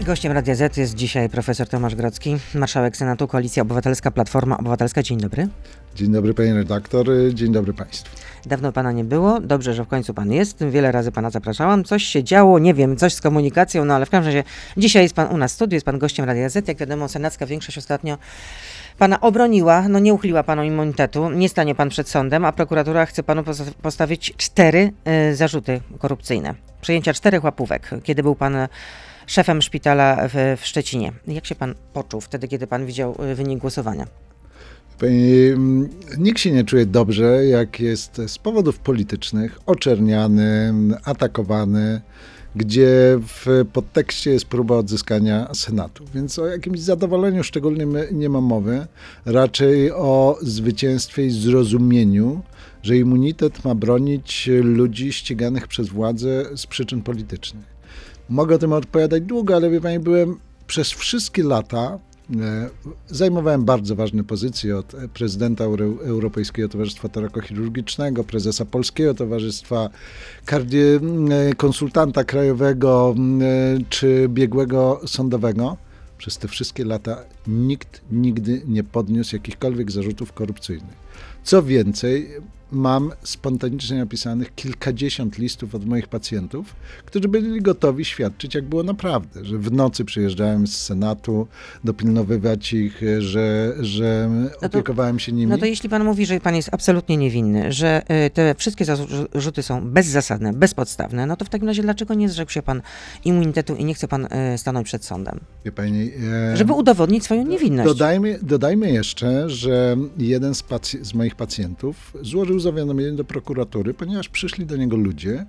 Gościem Radia Z jest dzisiaj profesor Tomasz Grodzki, marszałek Senatu, Koalicja Obywatelska, Platforma Obywatelska. Dzień dobry. Dzień dobry panie redaktor, dzień dobry państwu. Dawno pana nie było, dobrze, że w końcu pan jest. Wiele razy pana zapraszałam. Coś się działo, nie wiem, coś z komunikacją, no ale w każdym razie dzisiaj jest pan u nas w studiu, jest pan gościem Radia Z. Jak wiadomo, senacka większość ostatnio pana obroniła, no nie uchyliła panu immunitetu, nie stanie pan przed sądem, a prokuratura chce panu postawić cztery y, zarzuty korupcyjne. Przejęcia czterech łapówek, kiedy był pan szefem szpitala w, w Szczecinie. Jak się pan poczuł wtedy, kiedy pan widział y, wynik głosowania? Mm, nikt się nie czuje dobrze, jak jest z powodów politycznych oczerniany, atakowany, gdzie w podtekście jest próba odzyskania Senatu. Więc o jakimś zadowoleniu szczególnym nie ma mowy, raczej o zwycięstwie i zrozumieniu, że immunitet ma bronić ludzi ściganych przez władzę z przyczyn politycznych. Mogę o tym odpowiadać długo, ale wie pani, byłem przez wszystkie lata e, Zajmowałem bardzo ważne pozycje od prezydenta Europejskiego Towarzystwa Torakochirurgicznego, prezesa Polskiego Towarzystwa, e, konsultanta krajowego e, czy biegłego sądowego. Przez te wszystkie lata nikt nigdy nie podniósł jakichkolwiek zarzutów korupcyjnych. Co więcej, mam spontanicznie napisanych kilkadziesiąt listów od moich pacjentów, którzy byli gotowi świadczyć, jak było naprawdę, że w nocy przyjeżdżałem z Senatu dopilnowywać ich, że, że no to, opiekowałem się nimi. No to jeśli pan mówi, że pan jest absolutnie niewinny, że y, te wszystkie zarzuty są bezzasadne, bezpodstawne, no to w takim razie dlaczego nie zrzekł się pan immunitetu i nie chce pan y, stanąć przed sądem? Wie pani, e... Żeby udowodnić swoją niewinność. Dodajmy, dodajmy jeszcze, że jeden z, z moich pacjentów złożył złożył zawiadomienie do prokuratury, ponieważ przyszli do niego ludzie,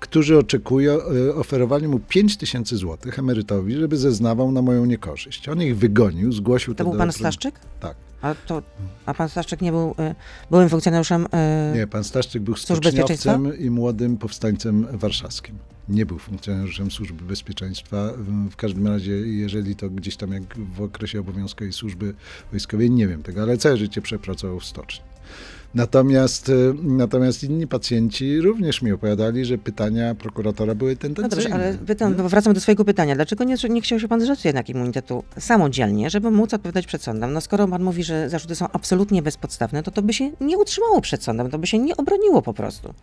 którzy oczekują, e, oferowali mu 5 tysięcy złotych emerytowi, żeby zeznawał na moją niekorzyść. On ich wygonił, zgłosił to. To był pan Staszczyk? Tak. A, to, a pan Staszczyk nie był y, byłym funkcjonariuszem y, Nie, pan Staszczyk był stoczniowcem i młodym powstańcem warszawskim. Nie był funkcjonariuszem Służby Bezpieczeństwa. W każdym razie, jeżeli to gdzieś tam jak w okresie obowiązkowej służby wojskowej, nie wiem tego, ale całe życie przepracował w stoczni. Natomiast, y, natomiast inni pacjenci również mi opowiadali, że pytania prokuratora były tendencyjne. No dobrze, ale pytam, wracam do swojego pytania. Dlaczego nie, nie chciał się pan zrzec jednak immunitetu samodzielnie, żeby móc odpowiadać przed sądem? No skoro pan mówi, że zarzuty są absolutnie bezpodstawne, to to by się nie utrzymało przed sądem, to by się nie obroniło po prostu.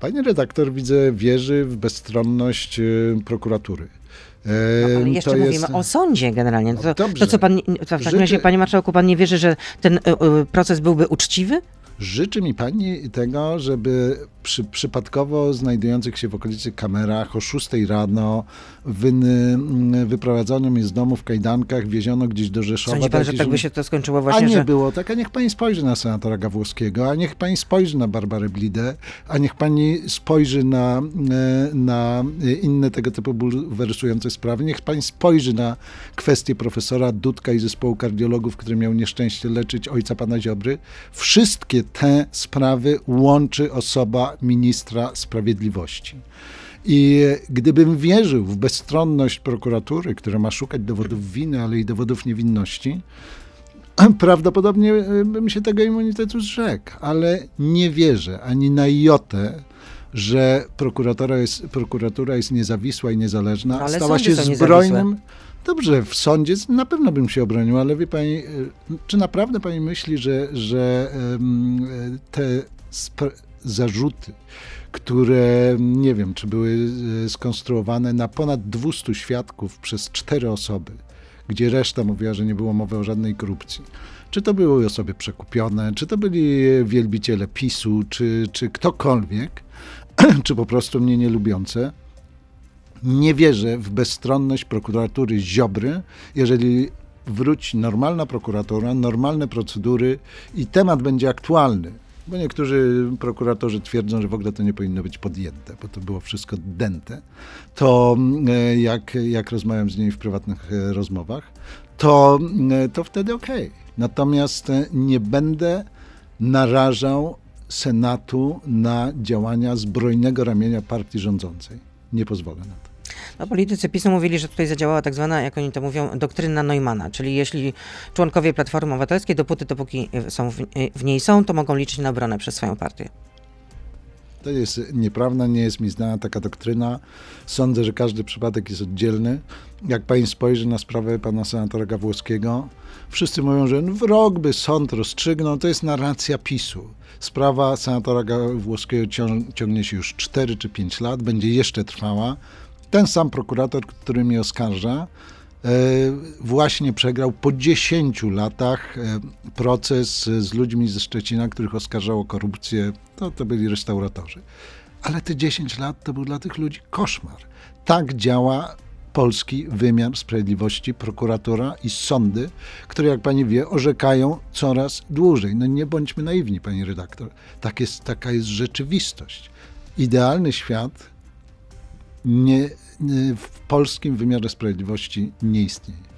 Panie redaktor, widzę, wierzy w bezstronność y, prokuratury. No, ale jeszcze mówimy jest... o sądzie generalnie. To, no to co pan, w takim razie, panie marszałku, pan nie wierzy, że ten y, y, proces byłby uczciwy? Życzy mi pani tego, żeby przy przypadkowo znajdujących się w okolicy kamerach o 6 rano wyny, mm, wyprowadzono mnie z domu w kajdankach, wieziono gdzieś do Rzeszowa. Sądzi pan, że tak by się to skończyło właśnie? A nie że... było tak, a niech pani spojrzy na senatora Gawłowskiego, a niech pani spojrzy na Barbarę Blidę, a niech pani spojrzy na, e, na inne tego typu bulwersujące sprawy, niech pani spojrzy na kwestię profesora Dudka i zespołu kardiologów, który miał nieszczęście leczyć ojca pana Ziobry. Wszystkie te sprawy łączy osoba ministra sprawiedliwości. I gdybym wierzył w bezstronność prokuratury, która ma szukać dowodów winy, ale i dowodów niewinności, prawdopodobnie e, bym się tego immunitetu zrzekł, ale nie wierzę ani na jotę, że prokuratura jest, prokuratura jest niezawisła i niezależna. No, Stała się zbrojnym. Dobrze, w sądzie na pewno bym się obronił, ale wie pani, e, czy naprawdę pani myśli, że, że te zarzuty, które nie wiem, czy były e, skonstruowane na ponad 200 świadków przez cztery osoby, gdzie reszta mówiła, że nie było mowy o żadnej korupcji. Czy to były osoby przekupione, czy to byli wielbiciele PiSu, czy, czy ktokolwiek, czy po prostu mnie nie lubiące. Nie wierzę w bezstronność prokuratury Ziobry, jeżeli wróci normalna prokuratura, normalne procedury i temat będzie aktualny bo niektórzy prokuratorzy twierdzą, że w ogóle to nie powinno być podjęte, bo to było wszystko dęte, to e, jak, jak rozmawiam z nimi w prywatnych e, rozmowach, to, e, to wtedy okej. Okay. Natomiast nie będę narażał Senatu na działania zbrojnego ramienia partii rządzącej. Nie pozwolę na to. No, politycy PiSu mówili, że tutaj zadziałała tak zwana, jak oni to mówią, doktryna Neumana, czyli jeśli członkowie Platformy Obywatelskiej, dopóty, dopóki są w, w niej są, to mogą liczyć na obronę przez swoją partię. To jest nieprawda, nie jest mi znana taka doktryna. Sądzę, że każdy przypadek jest oddzielny. Jak pani spojrzy na sprawę pana senatora Gawłowskiego, wszyscy mówią, że w rok by sąd rozstrzygnął. To jest narracja PiSu. Sprawa senatora Gawłowskiego ciągnie się już 4 czy 5 lat, będzie jeszcze trwała. Ten sam prokurator, który mnie oskarża, e, właśnie przegrał po 10 latach e, proces z ludźmi ze Szczecina, których oskarżało korupcję. To, to byli restauratorzy. Ale te 10 lat to był dla tych ludzi koszmar. Tak działa polski wymiar sprawiedliwości, prokuratura i sądy, które, jak pani wie, orzekają coraz dłużej. No nie bądźmy naiwni, pani redaktor. Tak jest, taka jest rzeczywistość. Idealny świat nie, w polskim wymiarze sprawiedliwości nie istnieje.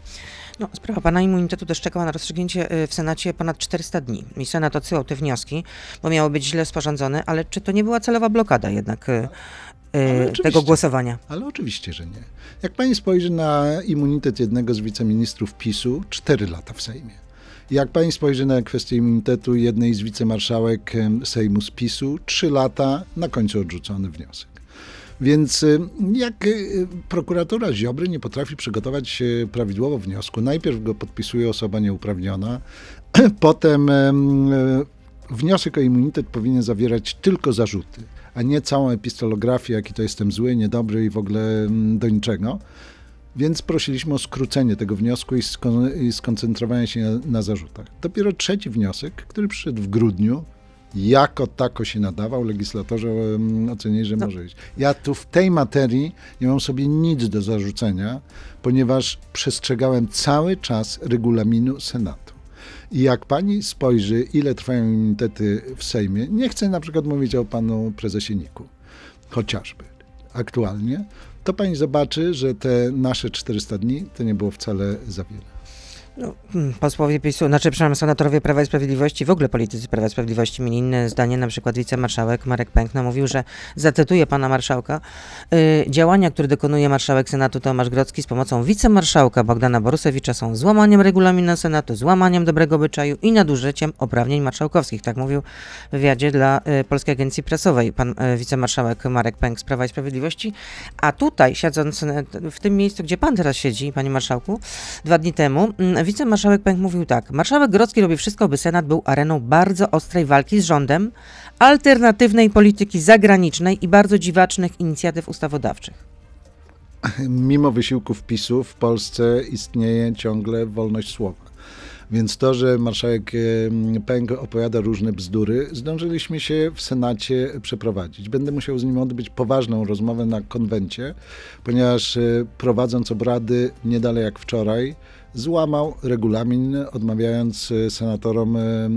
No, sprawa pana immunitetu też czekała na rozstrzygnięcie y, w Senacie ponad 400 dni. I Senat odsyłał te wnioski, bo miało być źle sporządzone, ale czy to nie była celowa blokada jednak y, y, tego głosowania? Ale oczywiście, że nie. Jak pani spojrzy na immunitet jednego z wiceministrów PiSu, 4 lata w Sejmie. Jak pani spojrzy na kwestię immunitetu jednej z wicemarszałek Sejmu z PiSu, 3 lata, na końcu odrzucony wniosek. Więc y, jak y, prokuratura Ziobry nie potrafi przygotować prawidłowo wniosku, najpierw go podpisuje osoba nieuprawniona, potem y, wniosek o immunitet powinien zawierać tylko zarzuty, a nie całą epistolografię, jaki to jestem zły, niedobry i w ogóle do niczego. Więc prosiliśmy o skrócenie tego wniosku i skoncentrowanie się na, na zarzutach. Dopiero trzeci wniosek, który przyszedł w grudniu, jako tako się nadawał, legislatorzy ocenili, że no. może iść. Ja tu w tej materii nie mam sobie nic do zarzucenia, ponieważ przestrzegałem cały czas regulaminu Senatu. I jak pani spojrzy, ile trwają immunitety w Sejmie, nie chcę na przykład mówić o panu prezesie Niku, chociażby aktualnie, to pani zobaczy, że te nasze 400 dni to nie było wcale za wiele. No, hmm, posłowie PiSu, znaczy, przepraszam, senatorowie Prawa i Sprawiedliwości, w ogóle politycy Prawa i Sprawiedliwości mieli inne zdanie. Na przykład wicemarszałek Marek Pękna mówił, że, zacytuję pana marszałka, y, działania, które dokonuje marszałek Senatu Tomasz Grodzki z pomocą wicemarszałka Bogdana Borusewicza są złamaniem regulaminu Senatu, złamaniem dobrego obyczaju i nadużyciem uprawnień marszałkowskich. Tak mówił w wywiadzie dla y, Polskiej Agencji Prasowej pan y, wicemarszałek Marek Pęk z Prawa i Sprawiedliwości. A tutaj, siedząc w tym miejscu, gdzie pan teraz siedzi, panie marszałku, dwa dni temu, mm, wicemarszałek Pęk mówił tak. Marszałek Grodzki robi wszystko, by Senat był areną bardzo ostrej walki z rządem, alternatywnej polityki zagranicznej i bardzo dziwacznych inicjatyw ustawodawczych. Mimo wysiłków PiSu w Polsce istnieje ciągle wolność słowa. Więc to, że marszałek Pęk opowiada różne bzdury, zdążyliśmy się w Senacie przeprowadzić. Będę musiał z nim odbyć poważną rozmowę na konwencie, ponieważ e, prowadząc obrady nie dalej jak wczoraj, złamał regulamin, odmawiając e, senatorom e, e,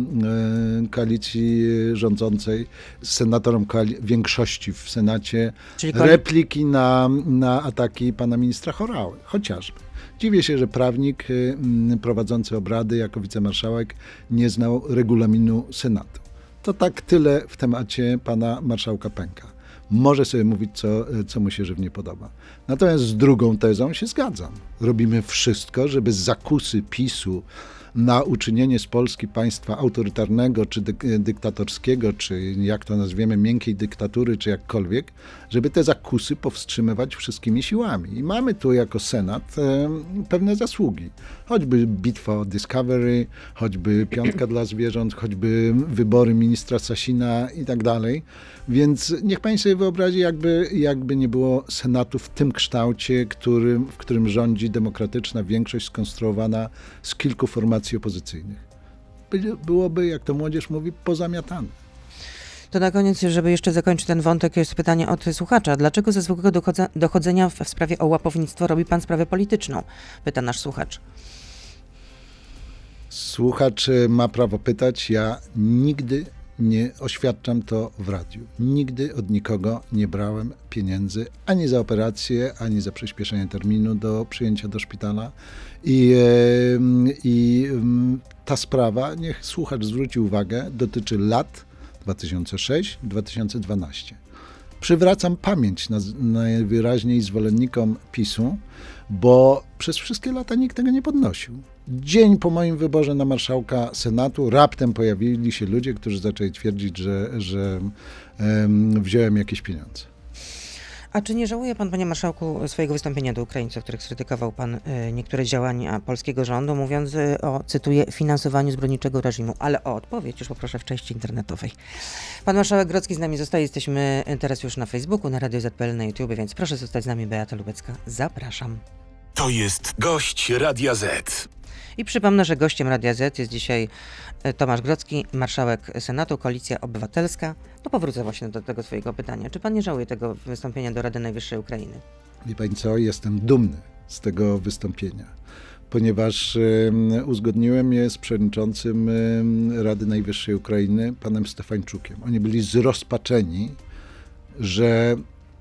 koalicji rządzącej, senatorom większości w Senacie repliki na, na ataki pana ministra Chorały, chociażby. Dziwię się, że prawnik prowadzący obrady jako wicemarszałek nie znał regulaminu Senatu. To tak tyle w temacie pana marszałka Pęka może sobie mówić, co, co mu się żywnie podoba. Natomiast z drugą tezą się zgadzam. Robimy wszystko, żeby zakusy PiSu na uczynienie z Polski państwa autorytarnego, czy dyktatorskiego, czy jak to nazwiemy, miękkiej dyktatury, czy jakkolwiek, żeby te zakusy powstrzymywać wszystkimi siłami. I mamy tu jako Senat e, pewne zasługi. Choćby bitwa o Discovery, choćby piątka dla zwierząt, choćby wybory ministra Sasina i tak dalej. Więc niech pani sobie wyobrazi, jakby, jakby nie było Senatu w tym kształcie, którym, w którym rządzi demokratyczna większość skonstruowana z kilku formacji opozycyjnych. Byłoby, jak to młodzież mówi, pozamiatane. To na koniec, żeby jeszcze zakończyć ten wątek, jest pytanie od słuchacza. Dlaczego ze zwykłego dochodzenia w sprawie o łapownictwo robi pan sprawę polityczną? Pyta nasz słuchacz. Słuchacz y, ma prawo pytać. Ja nigdy nie oświadczam to w radiu. Nigdy od nikogo nie brałem pieniędzy ani za operację, ani za przyspieszenie terminu do przyjęcia do szpitala. I, i ta sprawa, niech słuchacz zwróci uwagę, dotyczy lat 2006-2012. Przywracam pamięć na, najwyraźniej zwolennikom PiSu, bo przez wszystkie lata nikt tego nie podnosił. Dzień po moim wyborze na marszałka Senatu raptem pojawili się ludzie, którzy zaczęli twierdzić, że, że um, wziąłem jakieś pieniądze. A czy nie żałuje pan, panie marszałku, swojego wystąpienia do Ukraińców, w których skrytykował pan y, niektóre działania polskiego rządu, mówiąc y, o, cytuję, finansowaniu zbrodniczego reżimu? Ale o odpowiedź już poproszę w części internetowej. Pan marszałek Grodzki z nami zostaje. Jesteśmy teraz już na Facebooku, na Radio ZPL, na YouTube, więc proszę zostać z nami. Beata Lubecka. Zapraszam. To jest gość Radia Z. I przypomnę, że gościem Radia Z jest dzisiaj e, Tomasz Grodzki, marszałek Senatu, Koalicja Obywatelska. No powrócę właśnie do tego swojego pytania. Czy pan nie żałuje tego wystąpienia do Rady Najwyższej Ukrainy? Wie pani co, jestem dumny z tego wystąpienia, ponieważ uzgodniłem je z przewodniczącym Rady Najwyższej Ukrainy, panem Stefańczukiem. Oni byli zrozpaczeni, że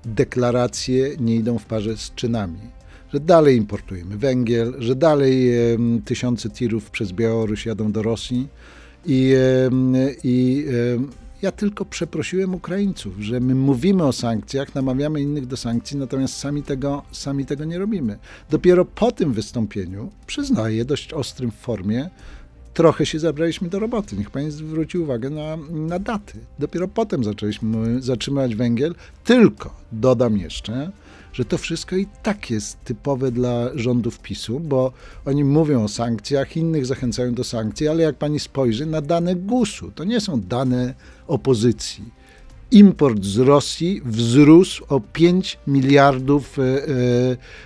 deklaracje nie idą w parze z czynami że dalej importujemy węgiel, że dalej e, tysiące tirów przez Białoruś jadą do Rosji i, i ja tylko przeprosiłem Ukraińców, że my mówimy o sankcjach, namawiamy innych do sankcji, natomiast sami tego, sami tego nie robimy. Dopiero po tym wystąpieniu, przyznaję, dość ostrym w formie, trochę się zabraliśmy do roboty. Niech pani zwróci uwagę na, na daty. Dopiero potem zaczęliśmy zatrzymywać węgiel, tylko dodam jeszcze, że to wszystko i tak jest typowe dla rządów PiSu, bo oni mówią o sankcjach, innych zachęcają do sankcji, ale jak pani spojrzy na dane GUS-u, to nie są dane opozycji import z Rosji wzrósł o 5 miliardów e, e,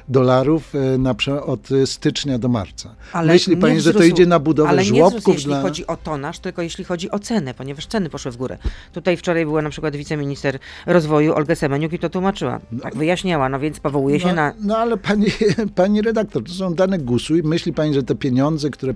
dolarów e, na, od stycznia do marca. Ale Myśli pani, wzrósł, że to idzie na budowę ale żłobków? Nie wzrósł, jeśli dla... chodzi o tonaż, tylko jeśli chodzi o cenę, ponieważ ceny poszły w górę. Tutaj wczoraj była na przykład wiceminister rozwoju Olga Semeniuk i to tłumaczyła. No, tak wyjaśniała, no więc powołuje się no, na... No ale pani, pani redaktor, to są dane GUS-u i myśli pani, że te pieniądze, które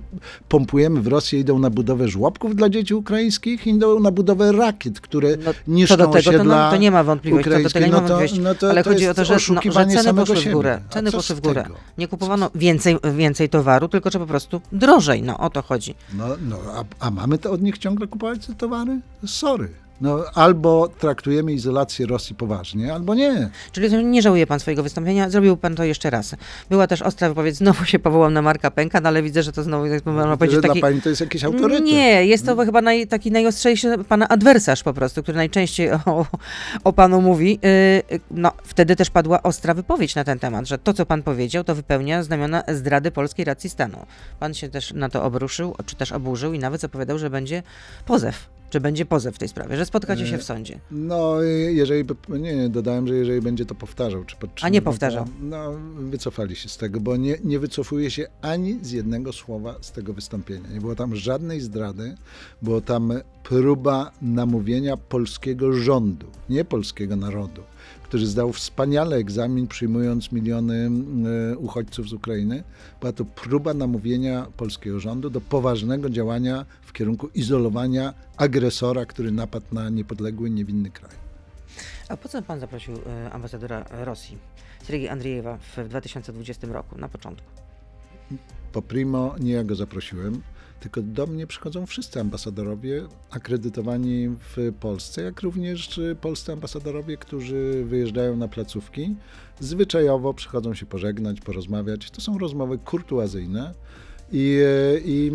pompujemy w Rosję idą na budowę żłobków dla dzieci ukraińskich, idą na budowę rakiet, które no, do tego, to, no, to nie ma wątpliwości, to do tego nie ma no wątpliwości. No to, ale to chodzi o to, że, no, że ceny poszły w górę. Ceny poszły w górę. Nie kupowano więcej, więcej towaru, tylko że po prostu drożej. No o to chodzi. No, no a, a mamy to od nich ciągle kupować te towary? Sorry. No, albo traktujemy izolację Rosji poważnie, albo nie. Czyli nie żałuje pan swojego wystąpienia, zrobił pan to jeszcze raz. Była też ostra wypowiedź, znowu się powołam na Marka Pęka, no ale widzę, że to znowu jest, można powiedzieć, taki... Dla pani to jest jakiś autorytet. Nie, jest to chyba naj, taki najostrzejszy pana adwersarz po prostu, który najczęściej o, o panu mówi. Yy, no, wtedy też padła ostra wypowiedź na ten temat, że to, co pan powiedział, to wypełnia znamiona zdrady polskiej racji stanu. Pan się też na to obruszył, czy też oburzył i nawet zapowiadał, że będzie pozew czy będzie pozew w tej sprawie, że spotkacie się w sądzie? No, jeżeli, nie, nie, dodałem, że jeżeli będzie to powtarzał, czy A nie powtarzał? No, wycofali się z tego, bo nie, nie wycofuje się ani z jednego słowa z tego wystąpienia. Nie było tam żadnej zdrady, było tam próba namówienia polskiego rządu, nie polskiego narodu który zdał wspaniale egzamin, przyjmując miliony e, uchodźców z Ukrainy. Była to próba namówienia polskiego rządu do poważnego działania w kierunku izolowania agresora, który napadł na niepodległy, niewinny kraj. A po co pan zaprosił e, ambasadora Rosji, Sergiej Andrzejewa, w 2020 roku, na początku? Po primo nie ja go zaprosiłem tylko do mnie przychodzą wszyscy ambasadorowie akredytowani w Polsce, jak również polscy ambasadorowie, którzy wyjeżdżają na placówki. Zwyczajowo przychodzą się pożegnać, porozmawiać. To są rozmowy kurtuazyjne. I, I,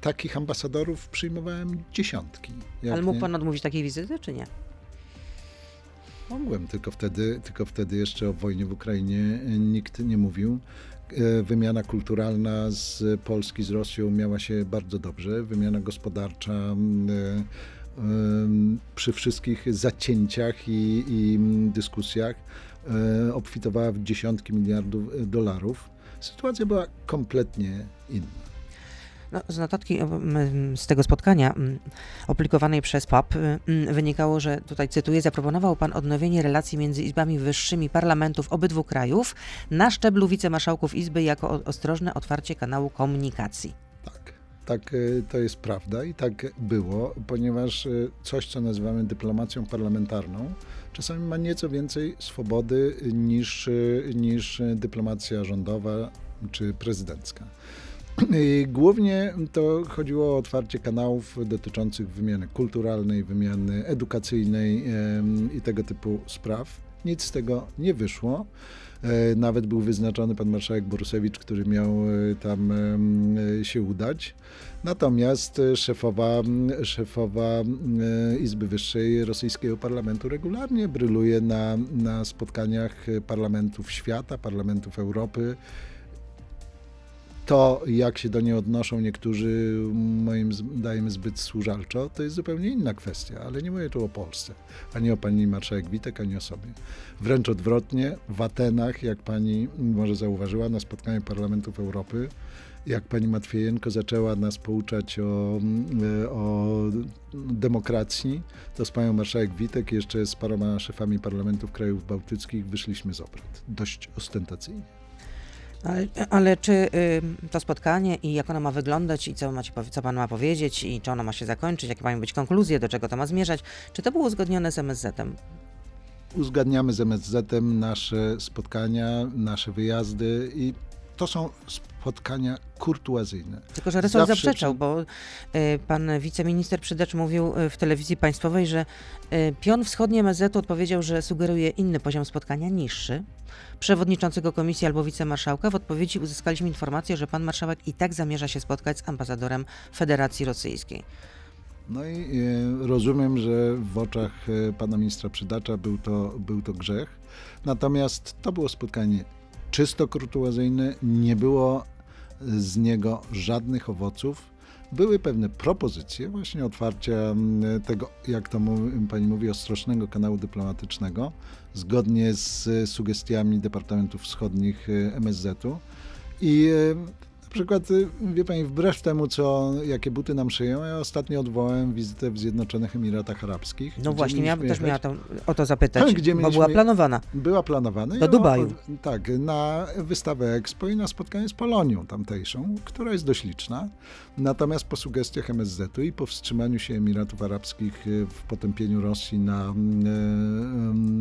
takich ambasadorów przyjmowałem dziesiątki. Ale mógł pan odmówić takiej wizyty, czy nie? Mogłem, tylko wtedy, tylko wtedy jeszcze o wojnie w Ukrainie nikt nie mówił. E, wymiana kulturalna z Polski z Rosją miała się bardzo dobrze. Wymiana gospodarcza e, e, przy wszystkich zacięciach i, i dyskusjach obfitowała w dziesiątki miliardów dolarów. Sytuacja była kompletnie inna. No, z notatki z tego spotkania opublikowanej przez PAP wynikało, że tutaj cytuję, zaproponował pan odnowienie relacji między izbami wyższymi parlamentów obydwu krajów na szczeblu wicemarszałków izby jako ostrożne otwarcie kanału komunikacji. Tak. Tak, e, to jest prawda i tak było, ponieważ e, coś, co nazywamy dyplomacją parlamentarną, czasami ma nieco więcej swobody niż, niż dyplomacja rządowa czy prezydencka. I głównie to chodziło o otwarcie kanałów dotyczących wymiany kulturalnej, wymiany edukacyjnej i tego typu spraw. Nic z tego nie wyszło. E, Nawet był wyznaczony pan marszałek Borusewicz, który miał e, tam e, się udać. Natomiast szefowa, szefowa Izby Wyższej rosyjskiego parlamentu regularnie bryluje na, na spotkaniach parlamentów świata, parlamentów Europy. To, jak się do niej odnoszą niektórzy, moim zdaniem zbyt służalczo, to jest zupełnie inna kwestia, ale nie mówię tu o Polsce, ani o pani marszałek Witek, ani o sobie. Wręcz odwrotnie, w Atenach, jak pani może zauważyła, na spotkaniu parlamentów Europy, jak pani Matwiejenko zaczęła nas pouczać o, o demokracji, to z panią marszałek Witek, jeszcze z paroma szefami parlamentów krajów bałtyckich wyszliśmy z obrad. Dość ostentacyjnie. Ale, ale czy y, to spotkanie i jak ono ma wyglądać i co, macie, co pan ma powiedzieć i czy ono ma się zakończyć, jakie mają być konkluzje, do czego to ma zmierzać, czy to było uzgodnione z MSZ-em? uzgadniamy z MSZ-em nasze spotkania, nasze wyjazdy i to są spotkania kurtuazyjne. Tylko, że resort Zawsze zaprzeczał, przy- bo y, pan wiceminister Przydacz mówił y, w telewizji państwowej, że y, pion wschodni MSZ odpowiedział, że sugeruje inny poziom spotkania, niższy. Przewodniczącego komisji albo wicemarszałka w odpowiedzi uzyskaliśmy informację, że pan marszałek i tak zamierza się spotkać z ambasadorem Federacji Rosyjskiej. No i rozumiem, że w oczach pana ministra Przydacza był to, był to grzech. Natomiast to było spotkanie czysto kurtuazyjne, nie było z niego żadnych owoców. Były pewne propozycje właśnie otwarcia m, tego, jak to mówi, pani mówi, ostrożnego kanału dyplomatycznego, zgodnie z sugestiami Departamentów Wschodnich e, MSZ-u. I e, na przykład, y, wie pani, wbrew temu, co, jakie buty nam szyją, ja ostatnio odwołałem wizytę w Zjednoczonych Emiratach Arabskich. No właśnie, mieliśmy też miała to, o to zapytać, Gdzie bo była planowana. Była planowana. Do Dubaju. tak, na wystawę Expo i na spotkanie z Polonią tamtejszą, która jest dość liczna. Natomiast po sugestiach MSZ-u i po wstrzymaniu się Emiratów Arabskich y, w potępieniu Rosji na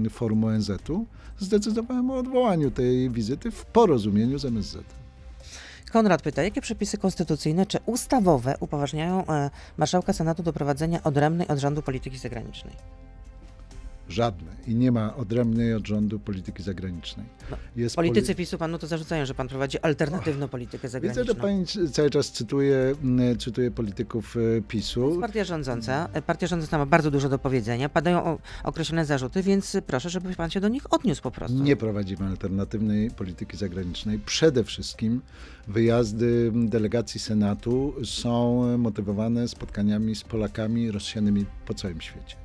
y, forum ONZ-u, zdecydowałem o odwołaniu tej wizyty w porozumieniu z MSZ. Konrad pyta, jakie przepisy konstytucyjne czy ustawowe upoważniają e, marszałka Senatu do prowadzenia odrębnej od rządu polityki zagranicznej? Żadne. I nie ma odrębnej od rządu polityki zagranicznej. No, Jest Politycy poli- PiSu panu to zarzucają, że pan prowadzi alternatywną politykę zagraniczną. Widzę, że pani cały czas cytuje, mm, cytuje polityków jest PiSu. partia rządząca. E, Partia rządząca ma bardzo dużo do powiedzenia. Padają określone zarzuty, więc proszę, żeby pan się do nich odniósł po prostu. Nie prowadzimy alternatywnej polityki zagranicznej. Przede wszystkim wyjazdy delegacji Senatu są motywowane spotkaniami z Polakami rozsianymi po całym świecie.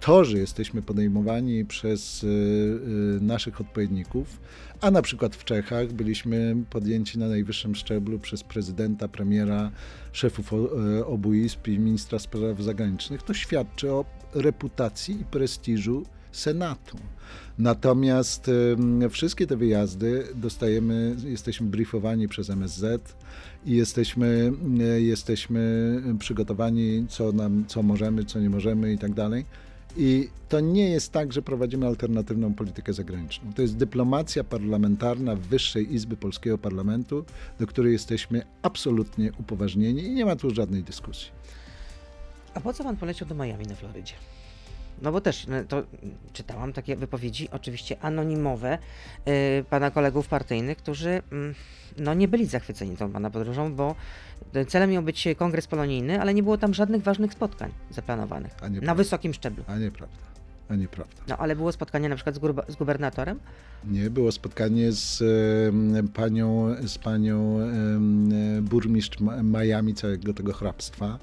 To, że jesteśmy podejmowani przez y, y, naszych odpowiedników, a na przykład w Czechach byliśmy podjęci na najwyższym szczeblu przez prezydenta, premiera, szefów y, obu izb i ministra spraw zagranicznych, to świadczy o reputacji i prestiżu Senatu. Natomiast wszystkie te wyjazdy dostajemy, jesteśmy briefowani przez MSZ i jesteśmy, jesteśmy przygotowani, co, nam, co możemy, co nie możemy i tak dalej. I to nie jest tak, że prowadzimy alternatywną politykę zagraniczną. To jest dyplomacja parlamentarna Wyższej Izby Polskiego Parlamentu, do której jesteśmy absolutnie upoważnieni i nie ma tu żadnej dyskusji. A po co pan poleciał do Miami na Florydzie? No bo też no, to czytałam takie wypowiedzi, oczywiście anonimowe, y, pana kolegów partyjnych, którzy mm, no, nie byli zachwyceni tą pana podróżą, bo celem miał być kongres polonijny, ale nie było tam żadnych ważnych spotkań zaplanowanych na wysokim szczeblu. A nieprawda. A nieprawda. No ale było spotkanie na przykład z, z gubernatorem? Nie, było spotkanie z em, panią, z panią em, burmistrz Miami, całego tego hrabstwa,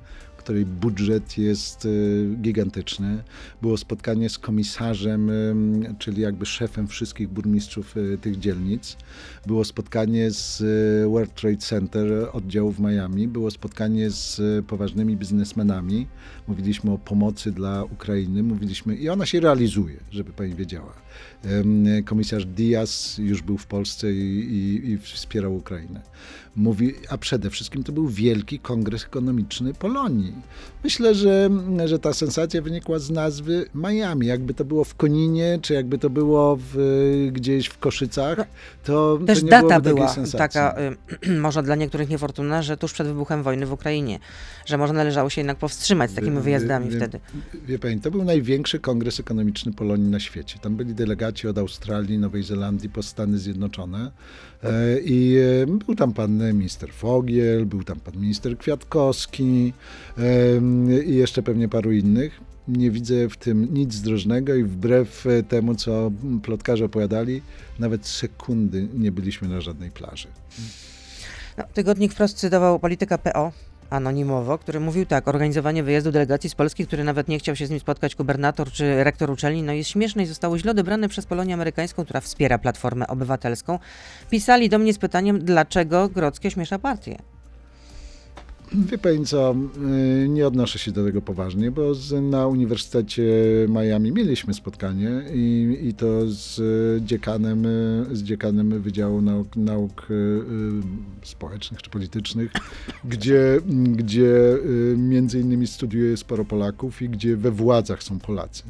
której budżet jest e, gigantyczny. Było spotkanie z komisarzem, em, czyli jakby szefem wszystkich burmistrzów e, tych dzielnic. Było spotkanie z World Trade Center oddziału w Miami. Było spotkanie z poważnymi biznesmenami. Mówiliśmy o pomocy dla Ukrainy. Mówiliśmy, i ona się realizuje, żeby pani wiedziała. Komisarz Diaz już był w Polsce i, i, i wspierał Ukrainę. Mówi, a przede wszystkim to był wielki kongres ekonomiczny Polonii. Myślę, że, że ta sensacja wynikła z nazwy Miami. Jakby to było w Koninie, czy jakby to było w, gdzieś w Koszycach, to, Też to data była sensacji. taka, y, może dla niektórych niefortunna, że tuż przed wybuchem wojny w Ukrainie, że może należało się jednak powstrzymać z takimi Wie- wyjazdami wie- wtedy. Wie pani, to był największy kongres ekonomiczny Polonii na świecie. Tam byli delegaci od Australii, Nowej Zelandii po Stany Zjednoczone. E, I e, był tam pan minister Fogiel, był tam pan minister Kwiatkowski e, i jeszcze pewnie paru innych. Nie widzę w tym nic zdrożnego i wbrew e, temu, co plotkarze opowiadali, nawet sekundy nie byliśmy na żadnej plaży. No, tygodnik wprost cytował polityka PO anonimowo, który mówił tak, organizowanie wyjazdu delegacji z Polski, który nawet nie chciał się z nim spotkać gubernator czy rektor uczelni, no jest śmieszne i zostało źle odebrane przez Polonię Amerykańską, która wspiera Platformę Obywatelską. Pisali do mnie z pytaniem, dlaczego Grodzkie śmiesza partię. Wie pani co, y, nie odnoszę się do tego poważnie, bo na Uniwersytecie Miami mieliśmy spotkanie i, i to z dziekanem, y, z dziekanem Wydziału Nauk, Nauk y, Społecznych czy Politycznych, gdzie, gdzie między innymi studiuje sporo Polaków i gdzie we władzach są Polacy.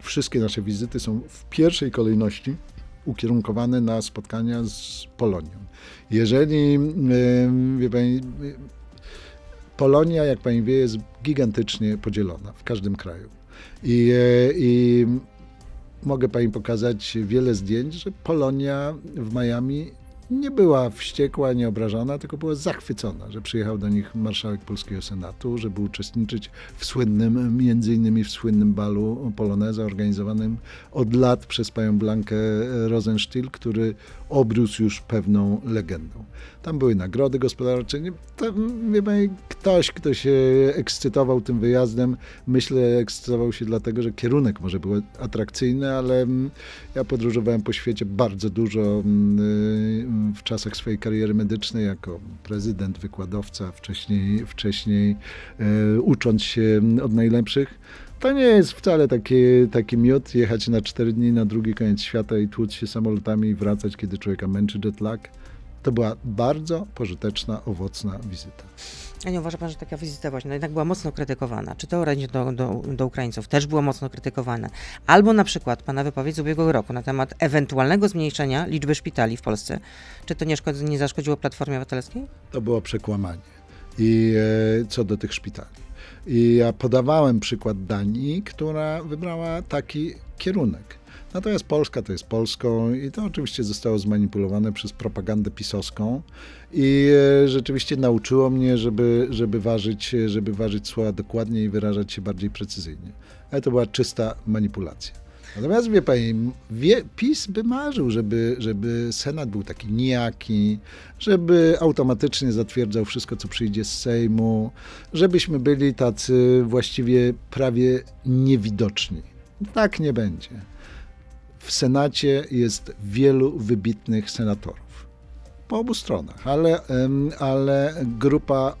Wszystkie nasze wizyty są w pierwszej kolejności ukierunkowane na spotkania z Polonią. Jeżeli, wie pani, Polonia, jak pani wie, jest gigantycznie podzielona w każdym kraju. I, e, i mogę pani pokazać wiele zdjęć, że Polonia w Miami nie była wściekła, nie obrażona, tylko była zachwycona, że przyjechał do nich marszałek polskiego senatu, żeby uczestniczyć w słynnym, między innymi w słynnym balu Poloneza organizowanym od lat przez panią Blankę Rosenstiel, który obrósł już pewną legendą. Tam były nagrody gospodarcze. To, wie ktoś, kto się ekscytował tym wyjazdem, myślę, ekscytował się dlatego, że kierunek może był atrakcyjny, ale mm, ja podróżowałem po świecie bardzo dużo mm, y, w czasach swojej kariery medycznej jako prezydent, wykładowca, wcześniej, wcześniej e, ucząc się od najlepszych. To nie jest wcale taki, taki miód jechać na cztery dni na drugi koniec świata i tłuc się samolotami i wracać, kiedy człowieka męczy jet lag. To była bardzo pożyteczna, owocna wizyta. A nie uważa pan, że taka wizyta właśnie no jednak była mocno krytykowana? Czy to orędzie do, do, do Ukraińców też było mocno krytykowane? Albo na przykład pana wypowiedź z ubiegłego roku na temat ewentualnego zmniejszenia liczby szpitali w Polsce. Czy to nie, szkodzi, nie zaszkodziło Platformie Obywatelskiej? To było przekłamanie. I e, co do tych szpitali. I ja podawałem przykład Danii, która wybrała taki kierunek. Natomiast Polska to jest Polską i to oczywiście zostało zmanipulowane przez propagandę pisowską i e, rzeczywiście nauczyło mnie, żeby, żeby, ważyć, żeby ważyć słowa dokładnie i wyrażać się bardziej precyzyjnie. Ale to była czysta manipulacja. Natomiast wie pani, wie, PiS by marzył, żeby, żeby Senat był taki nijaki, żeby automatycznie zatwierdzał wszystko, co przyjdzie z Sejmu, żebyśmy byli tacy właściwie prawie niewidoczni. Tak nie będzie. W Senacie jest wielu wybitnych senatorów. Po obu stronach, ale, ale grupa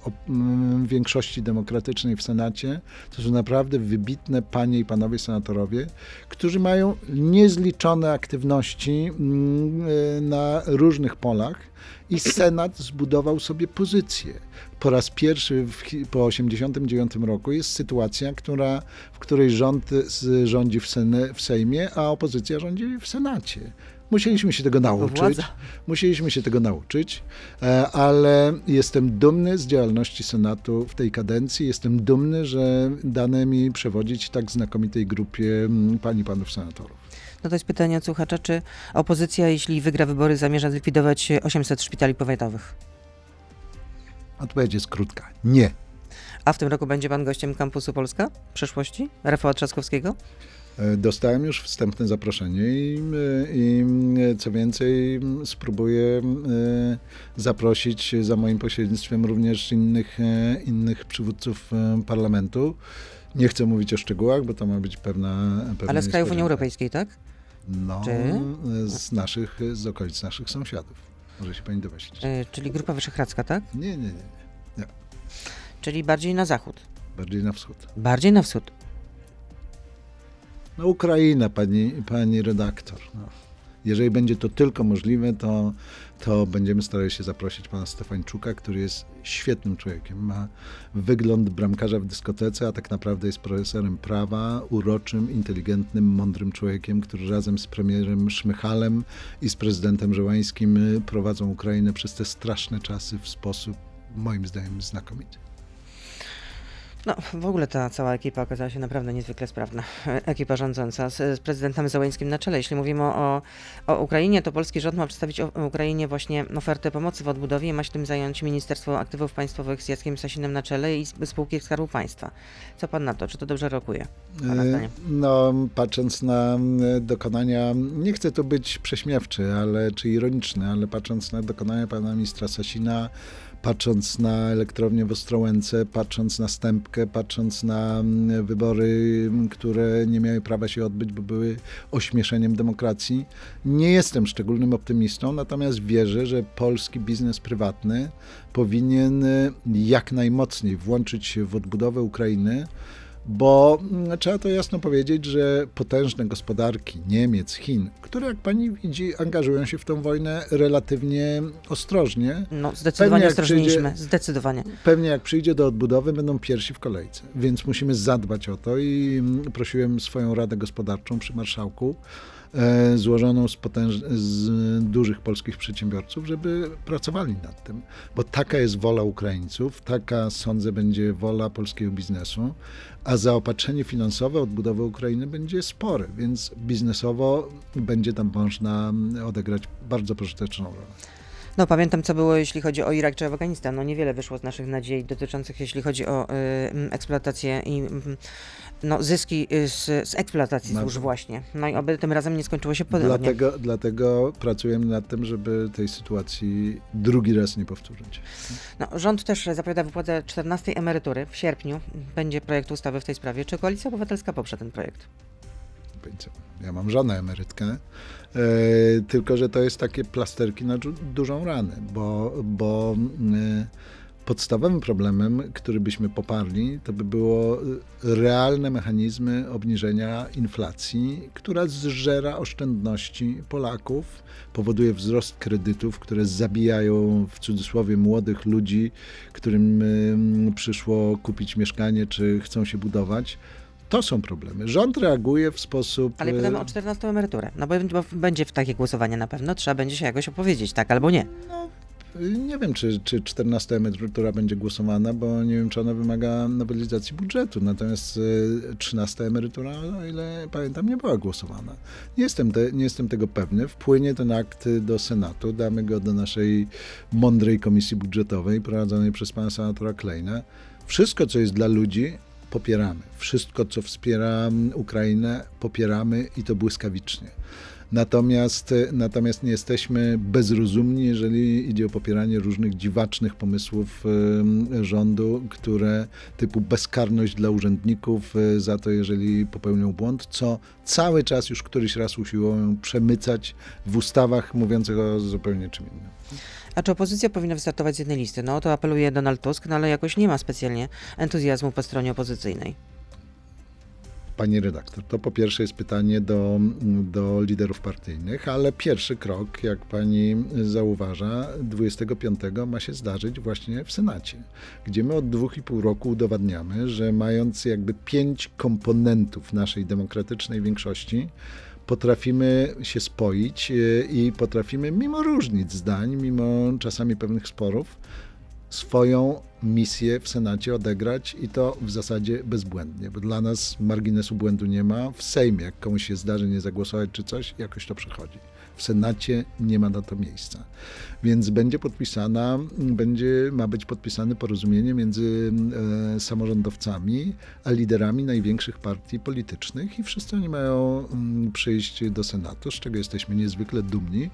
większości demokratycznej w Senacie to są naprawdę wybitne panie i panowie senatorowie, którzy mają niezliczone aktywności e, na różnych polach i Senat zbudował sobie pozycję. Po raz pierwszy w, po 1989 roku jest sytuacja, która, w której rząd rządzi w, Sene, w Sejmie, a opozycja rządzi w Senacie. Musieliśmy się tego nauczyć. Musieliśmy się tego nauczyć, e, ale jestem dumny z działalności Senatu w tej kadencji. Jestem dumny, że dane mi przewodzić tak znakomitej grupie mm, pań i panów senatorów. No to jest pytanie od słuchacza, czy opozycja, jeśli wygra wybory, zamierza zlikwidować 800 szpitali powiatowych? Odpowiedź jest krótka. Nie. A w tym roku będzie pan gościem kampusu Polska w przyszłości? Rafała Trzaskowskiego? E, Dostałem już wstępne zaproszenie i, e, i e, co więcej spróbuję zaprosić za moim pośrednictwem również innych, innych przywódców parlamentu. Nie chcę mówić o szczegółach, bo to ma być pewna... pewna Ale z krajów Unii. Europejskiej, tak? No, Czy? z naszych, z okolic naszych sąsiadów. Może się pani domyślić. E, czyli Grupa Wyszehradzka, tak? Nie, nie, nie. Czyli bardziej na zachód. Bardziej na wschód. Bardziej na wschód. No Ukraina, pani, pani redaktor. No. Jeżeli będzie to tylko możliwe, to, to będziemy starali się zaprosić pana Stefańczuka, który jest świetnym człowiekiem. Ma wygląd bramkarza w dyskotece, a tak naprawdę jest profesorem prawa, uroczym, inteligentnym, mądrym człowiekiem, który razem z premierem Szmychalem i z prezydentem Żołańskim prowadzą Ukrainę przez te straszne czasy w sposób, moim zdaniem, znakomity. No, w ogóle ta cała ekipa okazała się naprawdę niezwykle sprawna. Ekipa rządząca z, z prezydentem Załańskim na czele. Jeśli mówimy o, o Ukrainie, to polski rząd ma przedstawić Ukrainie właśnie ofertę pomocy w odbudowie i ma się tym zająć Ministerstwo Aktywów Państwowych z Jackiem Sasinem na czele i spółki Skarbu Państwa. Co pan na to? Czy to dobrze rokuje? Zdaniem? No, patrząc na dokonania, nie chcę tu być prześmiewczy, ale czy ironiczny, ale patrząc na dokonania pana ministra Sasina, patrząc na elektrownię w Ostrołęce, patrząc na Stępkę, patrząc na wybory, które nie miały prawa się odbyć, bo były ośmieszeniem demokracji. Nie jestem szczególnym optymistą, natomiast wierzę, że polski biznes prywatny powinien jak najmocniej włączyć się w odbudowę Ukrainy bo mm, trzeba to jasno powiedzieć, że potężne gospodarki Niemiec, Chin, które jak pani widzi, angażują się w tę wojnę relatywnie ostrożnie. No, zdecydowanie ostrożniejśmy, zdecydowanie. Pewnie jak przyjdzie do odbudowy, będą pierwsi w kolejce, więc musimy zadbać o to i mm, prosiłem swoją Radę Gospodarczą przy marszałku, złożoną z, potęż- z dużych polskich przedsiębiorców, żeby pracowali nad tym. Bo taka jest wola Ukraińców, taka sądzę będzie wola polskiego biznesu, a zaopatrzenie finansowe odbudowy Ukrainy będzie spore, więc biznesowo będzie tam można odegrać bardzo pożyteczną rolę. No pamiętam, co było, jeśli chodzi o Irak czy Afganistan. No niewiele wyszło z naszych nadziei dotyczących, jeśli chodzi o y, eksploatację i y, no, zyski z, z eksploatacji No. złóż właśnie. No i oby tym razem nie skończyło się podobnie. Dlatego, dlatego pracujemy nad tym, żeby tej sytuacji drugi raz nie powtórzyć. No, rząd też zapowiada wypłatę 14 emerytury. W sierpniu będzie projekt ustawy w tej sprawie. Czy Koalicja Obywatelska poprze ten projekt? Ja mam żonę emerytkę, e, tylko że to jest takie plasterki na dużą ranę, bo, bo e, podstawowym problemem, który byśmy poparli, to by było e, realne mechanizmy obniżenia inflacji, która zżera oszczędności Polaków, powoduje wzrost kredytów, które zabijają w cudzysłowie młodych ludzi, którym przyszło kupić mieszkanie czy chcą się budować. To są problemy. Rząd reaguje w sposób. Ale e, pytamy o 14 emeryturę. No bo, bo będzie w takie głosowanie na pewno. Trzeba będzie się jakoś opowiedzieć, tak albo nie. Nie wiem, czy, czy 14 emerytura będzie głosowana, bo nie wiem, czy ona wymaga nowelizacji budżetu. Natomiast y, 13 emerytura, o ile pamiętam, nie była głosowana. Nie jestem, te, nie jestem tego pewny. Wpłynie ten akt do Senatu, damy go do naszej mądrej komisji budżetowej prowadzonej przez pana senatora Kleina. Wszystko, co jest dla ludzi, popieramy. Wszystko, co wspiera Ukrainę, popieramy i to błyskawicznie. Natomiast, natomiast nie jesteśmy bezrozumni, jeżeli idzie o popieranie różnych dziwacznych pomysłów rządu, które typu bezkarność dla urzędników e, za to, jeżeli popełnią błąd, co cały czas już któryś raz usiłują przemycać w ustawach mówiących o zupełnie czym innym. A czy opozycja powinna wystartować z jednej listy? No to apeluje Donald Tusk, no ale jakoś nie ma specjalnie entuzjazmu po stronie opozycyjnej. Pani redaktor, to po pierwsze jest pytanie do, do liderów partyjnych, ale pierwszy krok, jak pani zauważa, 25 ma się zdarzyć właśnie w Senacie, gdzie my od dwóch i pół roku udowadniamy, że mając jakby pięć komponentów naszej demokratycznej większości, potrafimy się spoić e, i potrafimy, mimo różnic zdań, mimo czasami pewnych sporów, swoją misję w Senacie odegrać i to w zasadzie bezbłędnie, bo dla nas marginesu błędu nie ma. W Sejmie, jak komuś się zdarzy nie zagłosować czy coś, jakoś to przechodzi. W Senacie nie ma na to miejsca. Więc będzie podpisana, będzie, ma być podpisane porozumienie między e, samorządowcami a liderami największych partii politycznych i wszyscy oni mają mm, przyjść do Senatu, z czego jesteśmy niezwykle dumni,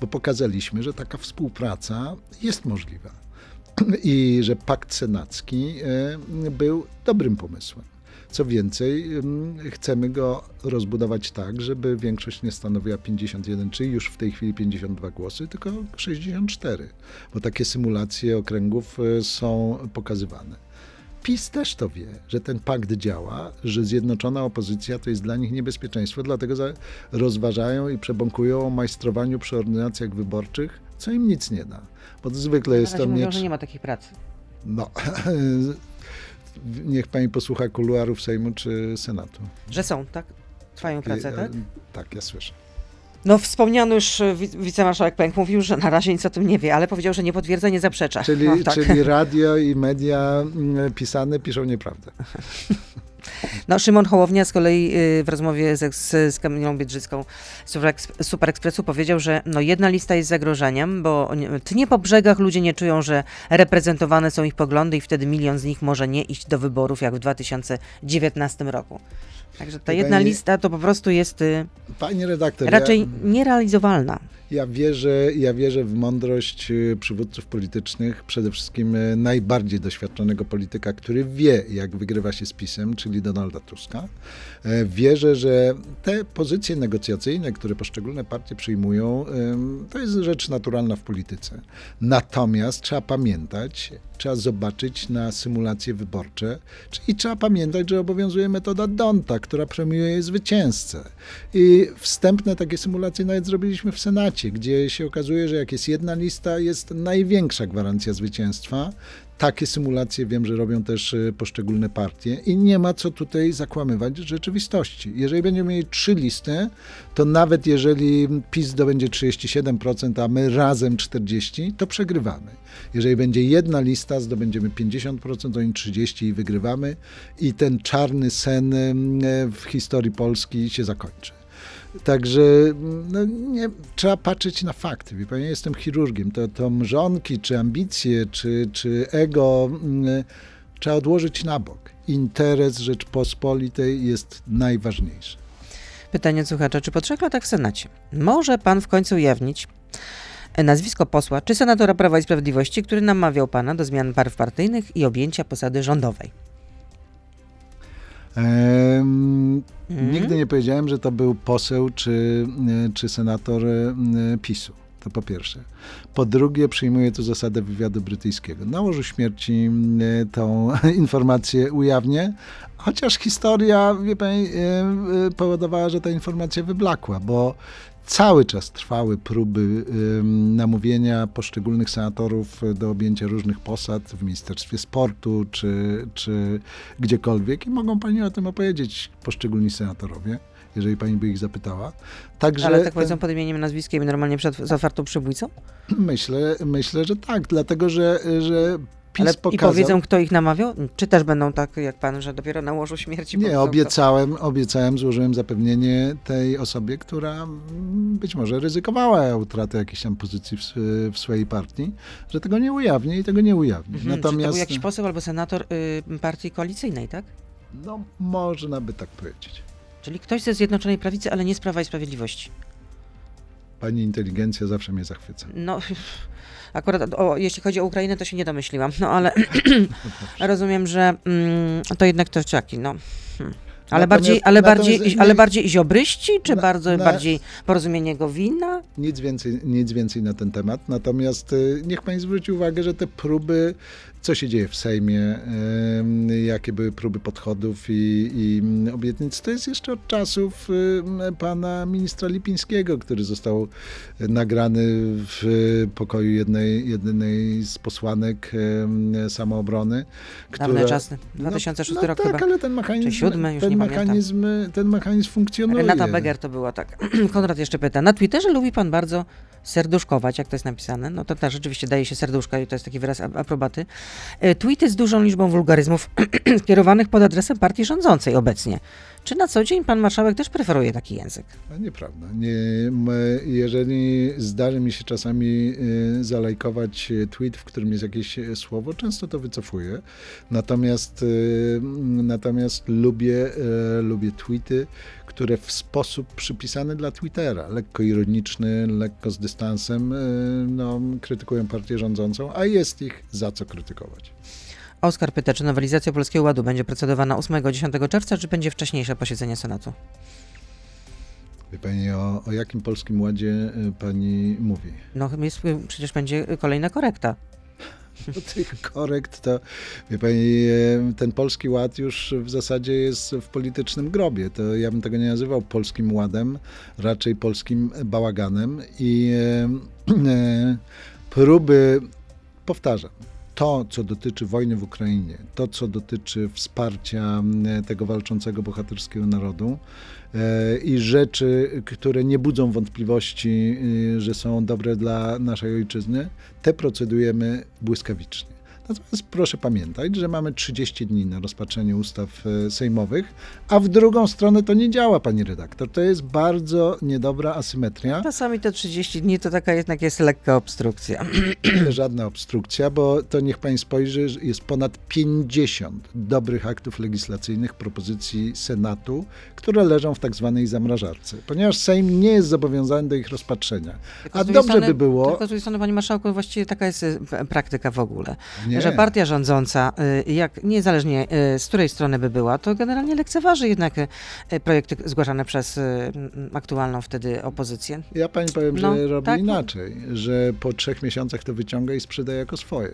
bo pokazaliśmy, że taka współpraca jest możliwa i że pakt senacki e, był dobrym pomysłem. Co więcej, em, chcemy go rozbudować tak, żeby większość nie stanowiła 51, czy już w tej chwili 52 głosy, tylko 64, bo takie symulacje okręgów e, są pokazywane. PiS też to wie, że ten pakt działa, że zjednoczona opozycja to jest dla nich niebezpieczeństwo, dlatego rozważają i przebąkują o majstrowaniu przy ordynacjach wyborczych, co im nic nie da. Bo zwykle jest to mówią, miecz... że nie ma takiej pracy. No, niech pani posłucha kuluarów Sejmu czy Senatu. Że są, tak? Trwają prace, Ja- tak? Tak, ja słyszę. No wspomniany już e, wi- wicemarszałek Pęk mówił, że na razie nic o tym nie wie, ale powiedział, że nie potwierdza, nie zaprzecza. Czyli, no, tak. czyli radio i media mm, pisane piszą nieprawdę. No, Szymon Hołownia z kolei y, w rozmowie z, z, z Kamilą Biedrzycką z Super, Eks- Super Expressu powiedział, że no, jedna lista jest zagrożeniem, bo nie- tnie po brzegach ludzie nie czują, że reprezentowane są ich poglądy i wtedy milion z nich może nie iść do wyborów jak w 2019 roku. Także ta jedna lista to po prostu jest y, Pani redaktor, raczej ja, nierealizowalna. ja, wierzę, ja wierzę w mądrość y, przywódców politycznych, przede wszystkim y, najbardziej doświadczonego polityka, który wie, jak wygrywa się z PiSem, czyli Donalda Tuska. E, Wierzę, że te pozycje negocjacyjne, które poszczególne partie przyjmują, to jest rzecz naturalna w polityce. Natomiast trzeba pamiętać, trzeba zobaczyć na symulacje wyborcze i trzeba pamiętać, że obowiązuje metoda Donta, która premiuje zwycięzcę. I wstępne takie symulacje nawet zrobiliśmy w Senacie, gdzie się okazuje, że jak jest jedna lista, jest największa gwarancja zwycięstwa. Takie symulacje wiem, że robią też y, poszczególne partie i nie ma co tutaj zakłamywać rzeczywistości. Jeżeli będziemy mieli trzy listy, to nawet jeżeli PiS zdobędzie 37%, a my razem 40%, to przegrywamy. Jeżeli będzie jedna lista, zdobędziemy 50%, oni 30% i wygrywamy i ten czarny sen em, w historii Polski się zakończy. Także no, nie, trzeba patrzeć na fakty. Wie pani, ja jestem chirurgiem. To, to mrzonki, czy ambicje, czy, czy ego mm, trzeba odłożyć na bok. Interes Rzeczpospolitej jest najważniejszy. Pytanie słuchacza, czy po trzech latach w Senacie może pan w końcu ujawnić nazwisko posła czy senatora Prawa i Sprawiedliwości, który namawiał pana do zmian barw partyjnych i objęcia posady rządowej? Mhm. Nigdy nie powiedziałem, że to był poseł czy, e, czy senator e, PiSu. To po pierwsze. Po drugie, przyjmuję tu zasadę wywiadu brytyjskiego. Na łożu śmierci e, tą informację ujawnię, chociaż historia, wie pani, powodowała, że ta informacja wyblakła, bo cały czas trwały próby namówienia poszczególnych senatorów do objęcia różnych posad w Ministerstwie Sportu czy, czy gdziekolwiek i mogą pani o tym opowiedzieć poszczególni senatorowie, jeżeli pani by ich zapytała. Także Ale tak powiedzą pod imieniem, nazwiskiem i normalnie przed z otwartą przybójcą? myślę, myślę, że tak, dlatego że, że PiS Ale pokazał... I powiedzą, kto ich namawiał? Czy też będą tak jak pan, że dopiero na łożu śmierci Nie, powiedzą, kto- obiecałem, obiecałem, złożyłem zapewnienie tej osobie, która być może ryzykowała utratę jakiejś tam pozycji w, w swojej partii, że tego nie ujawni i tego nie ujawni. Mhm, Czy to Natomiast, był jakiś poseł albo senator y, partii koalicyjnej, tak? no można by tak powiedzieć. Czyli ktoś ze Zjednoczonej Prawicy, ale nie z Prawa i Sprawiedliwości. Pani inteligencja zawsze mnie zachwyca. No, akurat o, jeśli chodzi o Ukrainę, to się nie domyśliłam, no ale rozumiem, że mm, to jednak ktoś taki, no. Hmm. Ale Natomiast- bardziej, ale, bardziej, ale bardziej ziobryści, czy Na- bardzo na- bardziej porozumienie Gowina? Nic więcej, nic więcej na ten temat. Natomiast y, niech pani zwróci uwagę, że te próby, co się dzieje w Sejmie, jakie były próby podchodów i, i obietnic, to jest jeszcze od czasów pana ministra Lipińskiego, który został nagrany w pokoju jednej, jednej z posłanek samoobrony. Dawne która- czasy, 2006 no, rok tak, chyba. ale ten mechanizm, ten, pamiętam. mechanizm, ten mechanizm funkcjonuje. Renata Beger to była tak. Konrad jeszcze pyta. Na Twitterze lubi pan bardzo serduszkować, jak to jest napisane. No to tak, rzeczywiście daje się serduszka i to jest taki wyraz aprobaty. E, Tweety z dużą liczbą wulgaryzmów skierowanych pod adresem partii rządzącej obecnie. Czy na co dzień pan marszałek też preferuje taki język? No nieprawda. Nie, jeżeli zdarzy mi się czasami y, zalajkować y, tweet, w którym jest jakieś y, słowo, często to wycofuję. Natomiast, natomiast lubię, lubię tweety, które w sposób przypisany dla Twittera, lekko ironiczny, lekko z dystansem, no, krytykują partię rządzącą, a jest ich za co krytykować. Oskar pyta, czy nowelizacja Polskiego Ładu będzie procedowana 8-10 czerwca, czy będzie wcześniejsze posiedzenie Senatu? Wie pani, o, o jakim polskim ładzie y, pani mówi? No jest, przecież będzie kolejna korekta. do tych korekt, to wie pani, ten polski ład już w zasadzie jest w politycznym grobie. To ja bym tego nie nazywał polskim ładem, raczej polskim bałaganem i e, e, próby, powtarzam, to, co dotyczy wojny w Ukrainie, to, co dotyczy wsparcia tego walczącego bohaterskiego narodu e, i rzeczy, które nie budzą wątpliwości, y, że są dobre dla naszej ojczyzny, te procedujemy błyskawicznie. Natomiast proszę pamiętać, że mamy 30 dni na rozpatrzenie ustaw e, sejmowych, a w drugą stronę to nie działa, pani redaktor. To jest bardzo niedobra asymetria. Czasami te 30 dni to taka jednak jest lekka obstrukcja. żadna obstrukcja, bo to niech pani spojrzy, jest ponad 50 dobrych aktów legislacyjnych, propozycji Senatu, które leżą w tak zwanej zamrażarce, ponieważ Sejm nie jest zobowiązany do ich rozpatrzenia. Tylko A dobrze strony- by było, Tylko z drugiej strony, panie marszałku, właściwie taka jest p- praktyka w ogóle. Nie. Że partia rządząca, y, jak niezależnie y, z której strony by była, to generalnie lekceważy jednak y, projekty zgłaszane przez aktualną wtedy opozycję. ja pani powiem, że No, robi tak. inaczej, że po trzech miesiącach to wyciąga i sprzedaje jako swoje.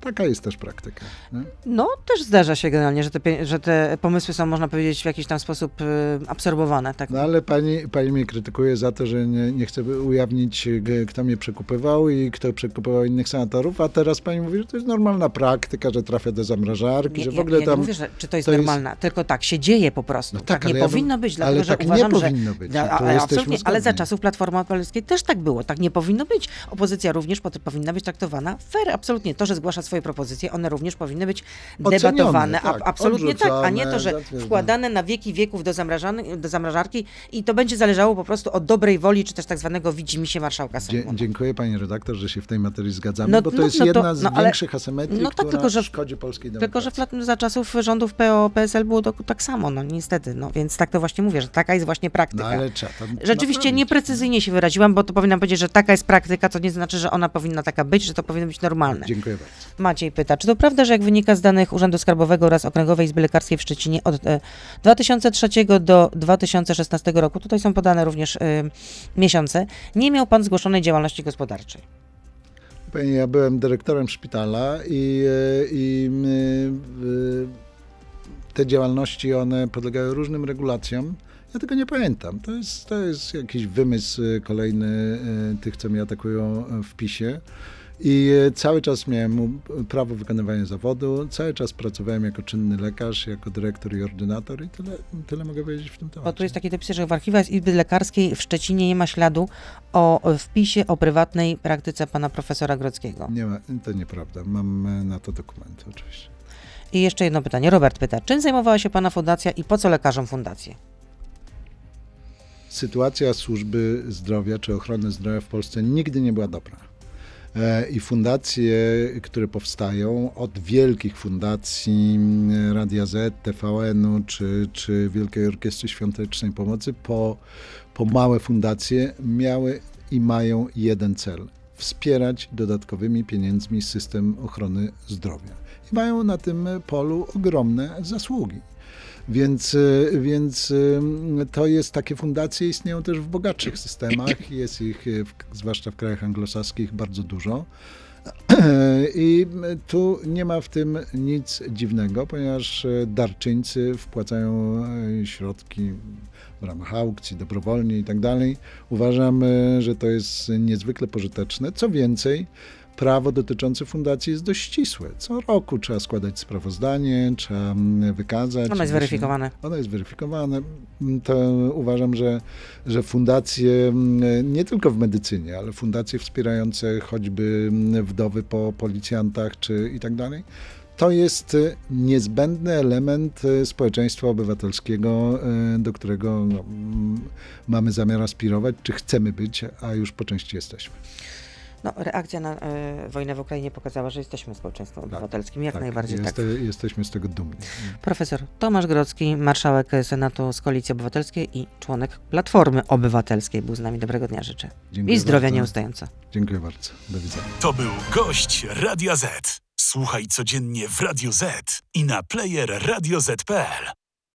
Taka jest też praktyka. nie? No, też zdarza się generalnie, że te, że te pomysły są, można powiedzieć, w jakiś tam sposób y, absorbowane. Tak? No ale pani, pani mnie krytykuje za to, że nie, nie chcę ujawnić, kto mnie przekupywał i kto przekupywał innych senatorów, a teraz pani mówi, że to jest normalna praktyka, że trafia do zamrażarki, Nie, że w ja- ogóle ja tam... nie mówię, że, czy to jest to jest- normalna, tylko tak się dzieje po prostu. No tak, tak, nie ja bym- powinno być, dlatego ale że tak nie uważam, że... powinno być, Da, no a- jesteśmy absolutnie, ale za czasów Platformy Obywatelskiej też tak było. Tak nie powinno być. Opozycja również powinna być traktowana fair, absolutnie. To, że zgłasza swoje propozycje, one również powinny być Ocenione, debatowane. Tak, absolutnie tak, a nie to, że zatwierdzone. wkładane na wieki wieków do, zamrażany, do zamrażarki i to będzie zależało po prostu od dobrej woli, czy też tak zwanego widzimisię marszałka Dzie- Sejmu. dziękuję pani redaktor, że się w tej materii zgadzamy, No- bo to no- jest no to- jedna z no ale- większych asymetrii, no tak, która tylko że- szkodzi polskiej Tylko, że demokracji. w lat, za czasów rządów PO, PSL było to, tak samo, no niestety. No więc tak to właśnie mówię, że taka jest właśnie No praktyka. ale trzeba to Rzeczywiście naprawić. nieprecyzyjnie się wyraziłam, bo to powinnam powiedzieć, że taka jest praktyka, co nie znaczy, że ona powinna taka być, że to powinno być normalne. Dziękuję bardzo. Maciej pyta, czy to prawda, że jak wynika z danych Urzędu Skarbowego oraz Okręgowej Izby Lekarskiej w Szczecinie od e, 2003 do 2016 roku, tutaj są podane również e, miesiące, nie miał pan zgłoszonej działalności gospodarczej? Ja byłem dyrektorem szpitala i, e, i y, y, te działalności, one podlegały różnym regulacjom. Ja tego nie pamiętam. To jest, to jest jakiś wymysł y, kolejny y, tych, co mnie atakują y, w PiSie. I e, cały czas miałem prawo wykonywania zawodu, cały czas pracowałem jako czynny lekarz, jako dyrektor i ordynator i tyle, tyle mogę powiedzieć w tym Bo temacie. tu jest taki dopis, że w archiwach Izby Lekarskiej w Szczecinie nie ma śladu o wpisie o prywatnej praktyce pana profesora Grodzkiego. Nie ma, to nieprawda. Mam e, na to dokumenty oczywiście. I jeszcze jedno pytanie. Robert pyta, czym zajmowała się pana fundacja i po co lekarzom fundacje? sytuacja służby zdrowia czy ochrony zdrowia w Polsce nigdy nie była dobra. E, I fundacje, które powstają, od wielkich fundacji Radia Z, TVN-u czy, czy Wielkiej Orkiestry Świątecznej Pomocy, po, po małe fundacje, miały i mają jeden cel wspierać dodatkowymi pieniędzmi system ochrony zdrowia. I mają na tym polu ogromne zasługi. Więc, y, więc y, to jest, takie fundacje istnieją też w bogatszych systemach, jest ich y, zwłaszcza w krajach anglosaskich bardzo dużo. I tu nie ma w tym nic dziwnego, ponieważ darczyńcy wpłacają środki w ramach aukcji, dobrowolnie i tak dalej. Uważam, że to jest niezwykle pożyteczne. Co więcej, prawo dotyczące fundacji jest dość ścisłe. Co roku trzeba składać sprawozdanie, trzeba mm, wykazać. Ono jest weryfikowane. Ono jest weryfikowane. Mm, To uważam, że, że fundacje mm, nie tylko w medycynie, ale fundacje wspierające choćby wdowy po policjantach czy i tak dalej. To jest y, niezbędny element y, społeczeństwa obywatelskiego, y, do którego no, mamy zamiar aspirować, czy chcemy być, a już po części jesteśmy. No, reakcja na e, wojnę w Ukrainie pokazała, że jesteśmy społeczeństwem obywatelskim, jak najbardziej tak. Jeste, Jesteśmy z tego dumni. Profesor Tomasz Grodzki, marszałek Senatu z Koalicji Obywatelskiej i członek Platformy Obywatelskiej był z nami. Dobrego dnia życzę. Dziękuję I zdrowia bardzo. nieustająco. Dziękuję bardzo. Do widzenia. To był gość Radia Z. Słuchaj codziennie w Radio Z i na player radioz.pl.